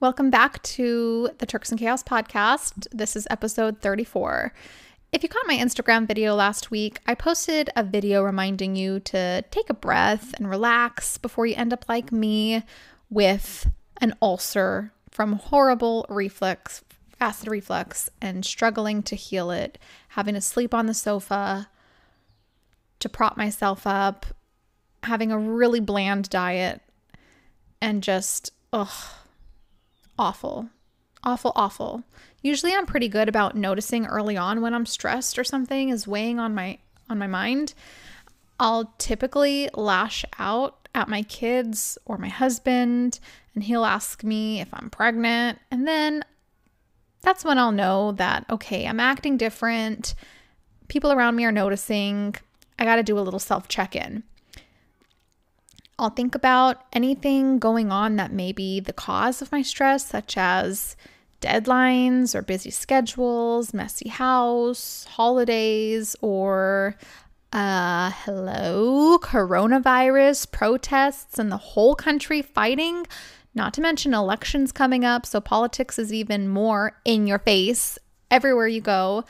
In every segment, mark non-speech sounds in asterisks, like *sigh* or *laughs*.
Welcome back to the Turks and Chaos podcast. This is episode 34. If you caught my Instagram video last week, I posted a video reminding you to take a breath and relax before you end up like me with an ulcer from horrible reflux, acid reflux, and struggling to heal it, having to sleep on the sofa to prop myself up, having a really bland diet, and just, ugh awful. Awful, awful. Usually I'm pretty good about noticing early on when I'm stressed or something is weighing on my on my mind. I'll typically lash out at my kids or my husband and he'll ask me if I'm pregnant and then that's when I'll know that okay, I'm acting different. People around me are noticing. I got to do a little self check-in. I'll think about anything going on that may be the cause of my stress, such as deadlines or busy schedules, messy house, holidays, or uh, hello, coronavirus, protests, and the whole country fighting. Not to mention elections coming up, so politics is even more in your face everywhere you go.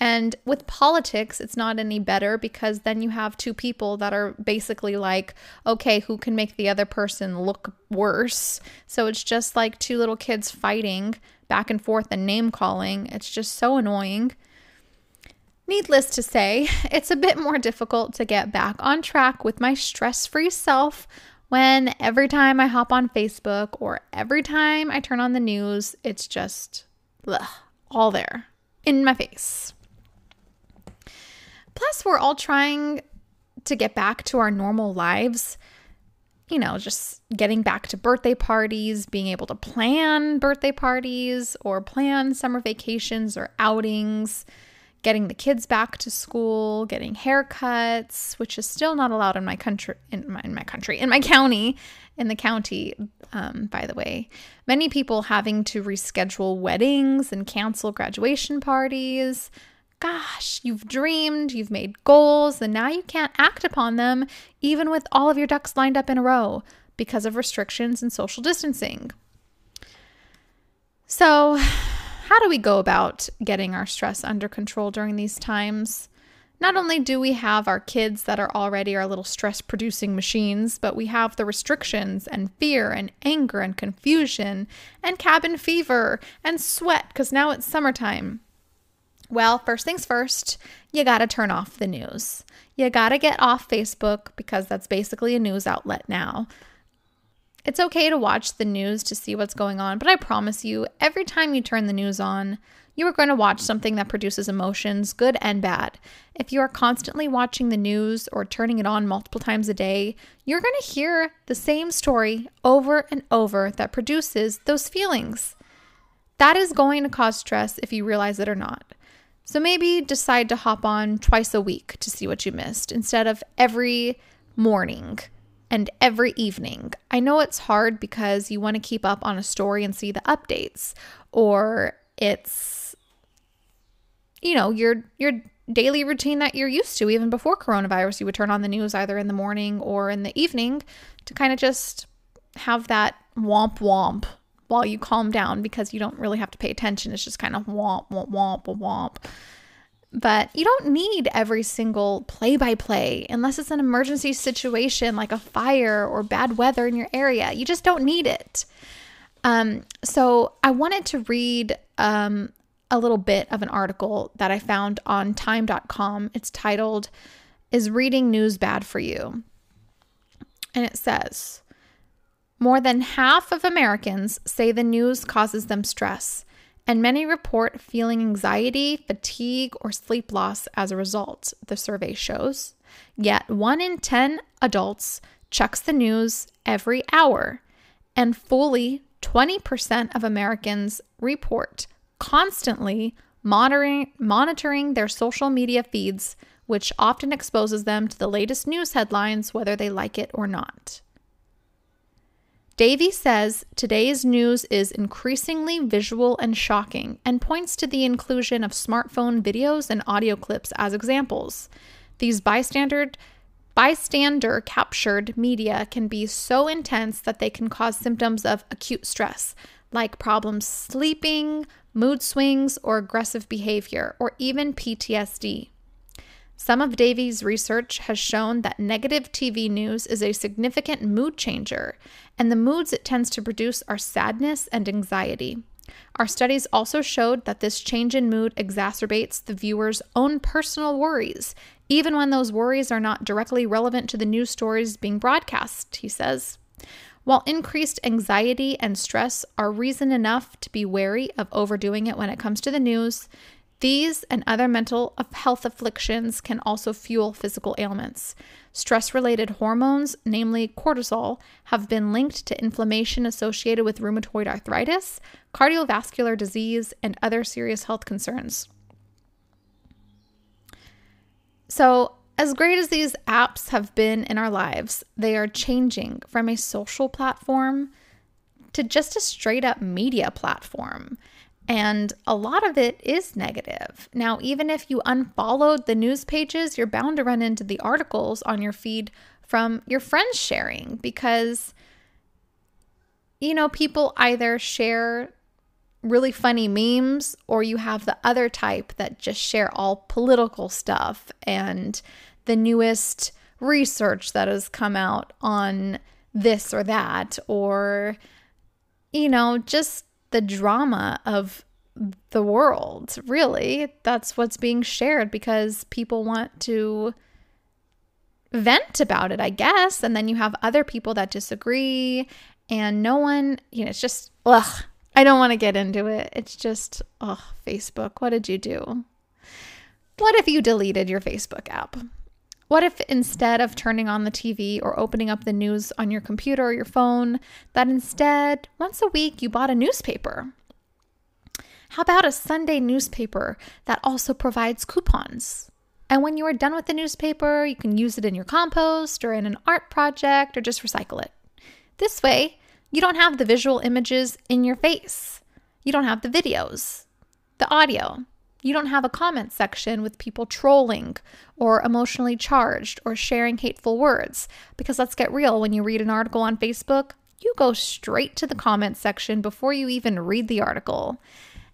And with politics, it's not any better because then you have two people that are basically like, okay, who can make the other person look worse? So it's just like two little kids fighting back and forth and name calling. It's just so annoying. Needless to say, *laughs* it's a bit more difficult to get back on track with my stress free self when every time I hop on Facebook or every time I turn on the news, it's just ugh, all there in my face. Plus, we're all trying to get back to our normal lives. You know, just getting back to birthday parties, being able to plan birthday parties or plan summer vacations or outings, getting the kids back to school, getting haircuts, which is still not allowed in my country, in my, in my country, in my *laughs* county, in the county, um, by the way. Many people having to reschedule weddings and cancel graduation parties gosh, you've dreamed, you've made goals, and now you can't act upon them, even with all of your ducks lined up in a row because of restrictions and social distancing. So, how do we go about getting our stress under control during these times? Not only do we have our kids that are already our little stress producing machines, but we have the restrictions and fear and anger and confusion and cabin fever and sweat because now it's summertime. Well, first things first, you got to turn off the news. You got to get off Facebook because that's basically a news outlet now. It's okay to watch the news to see what's going on, but I promise you, every time you turn the news on, you are going to watch something that produces emotions, good and bad. If you are constantly watching the news or turning it on multiple times a day, you're going to hear the same story over and over that produces those feelings. That is going to cause stress if you realize it or not. So maybe decide to hop on twice a week to see what you missed instead of every morning and every evening. I know it's hard because you want to keep up on a story and see the updates or it's you know, your your daily routine that you're used to even before coronavirus. You would turn on the news either in the morning or in the evening to kind of just have that womp womp while you calm down because you don't really have to pay attention. It's just kind of womp, womp, womp, womp. But you don't need every single play by play unless it's an emergency situation like a fire or bad weather in your area. You just don't need it. Um, so I wanted to read um, a little bit of an article that I found on time.com. It's titled, Is Reading News Bad for You? And it says, more than half of Americans say the news causes them stress, and many report feeling anxiety, fatigue, or sleep loss as a result, the survey shows. Yet, one in 10 adults checks the news every hour, and fully 20% of Americans report constantly monitoring, monitoring their social media feeds, which often exposes them to the latest news headlines, whether they like it or not. Davey says today's news is increasingly visual and shocking and points to the inclusion of smartphone videos and audio clips as examples. These bystander bystander captured media can be so intense that they can cause symptoms of acute stress like problems sleeping, mood swings, or aggressive behavior, or even PTSD. Some of Davey's research has shown that negative TV news is a significant mood changer, and the moods it tends to produce are sadness and anxiety. Our studies also showed that this change in mood exacerbates the viewer's own personal worries, even when those worries are not directly relevant to the news stories being broadcast, he says. While increased anxiety and stress are reason enough to be wary of overdoing it when it comes to the news, these and other mental health afflictions can also fuel physical ailments. Stress related hormones, namely cortisol, have been linked to inflammation associated with rheumatoid arthritis, cardiovascular disease, and other serious health concerns. So, as great as these apps have been in our lives, they are changing from a social platform to just a straight up media platform. And a lot of it is negative. Now, even if you unfollowed the news pages, you're bound to run into the articles on your feed from your friends sharing because, you know, people either share really funny memes or you have the other type that just share all political stuff and the newest research that has come out on this or that, or, you know, just the drama of the world, really. That's what's being shared because people want to vent about it, I guess. And then you have other people that disagree, and no one, you know, it's just, ugh, I don't want to get into it. It's just, ugh, Facebook, what did you do? What if you deleted your Facebook app? What if instead of turning on the TV or opening up the news on your computer or your phone, that instead, once a week, you bought a newspaper? How about a Sunday newspaper that also provides coupons? And when you are done with the newspaper, you can use it in your compost or in an art project or just recycle it. This way, you don't have the visual images in your face. You don't have the videos, the audio, you don't have a comment section with people trolling or emotionally charged or sharing hateful words. Because let's get real, when you read an article on Facebook, you go straight to the comment section before you even read the article.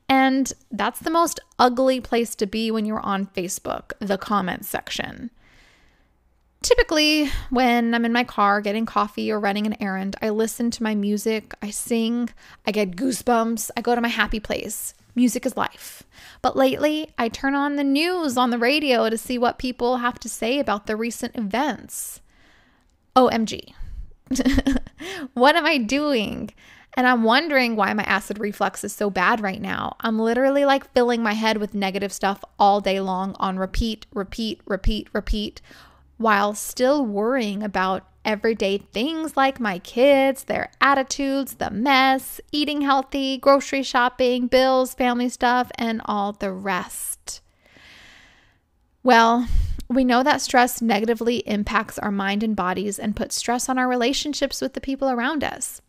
And that's the most ugly place to be when you're on Facebook, the comment section. Typically, when I'm in my car getting coffee or running an errand, I listen to my music, I sing, I get goosebumps, I go to my happy place. Music is life. But lately, I turn on the news on the radio to see what people have to say about the recent events. OMG. *laughs* what am I doing? And I'm wondering why my acid reflux is so bad right now. I'm literally like filling my head with negative stuff all day long on repeat, repeat, repeat, repeat, while still worrying about everyday things like my kids, their attitudes, the mess, eating healthy, grocery shopping, bills, family stuff, and all the rest. Well, we know that stress negatively impacts our mind and bodies and puts stress on our relationships with the people around us.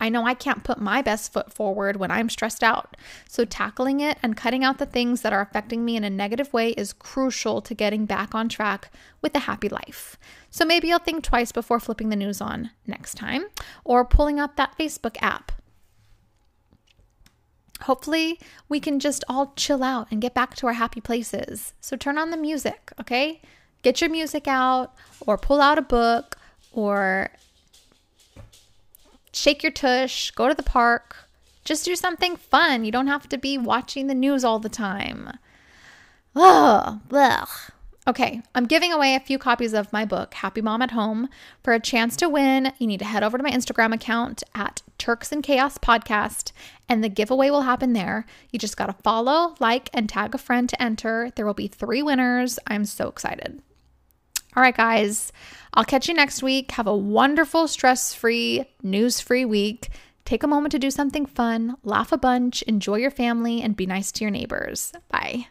I know I can't put my best foot forward when I'm stressed out. So, tackling it and cutting out the things that are affecting me in a negative way is crucial to getting back on track with a happy life. So, maybe you'll think twice before flipping the news on next time or pulling up that Facebook app. Hopefully, we can just all chill out and get back to our happy places. So, turn on the music, okay? Get your music out or pull out a book or shake your tush, go to the park, just do something fun. You don't have to be watching the news all the time. Ugh, ugh. Okay, I'm giving away a few copies of my book, Happy Mom at Home. For a chance to win, you need to head over to my Instagram account at Turks and Chaos Podcast, and the giveaway will happen there. You just got to follow, like, and tag a friend to enter. There will be three winners. I'm so excited. All right, guys, I'll catch you next week. Have a wonderful, stress free, news free week. Take a moment to do something fun, laugh a bunch, enjoy your family, and be nice to your neighbors. Bye.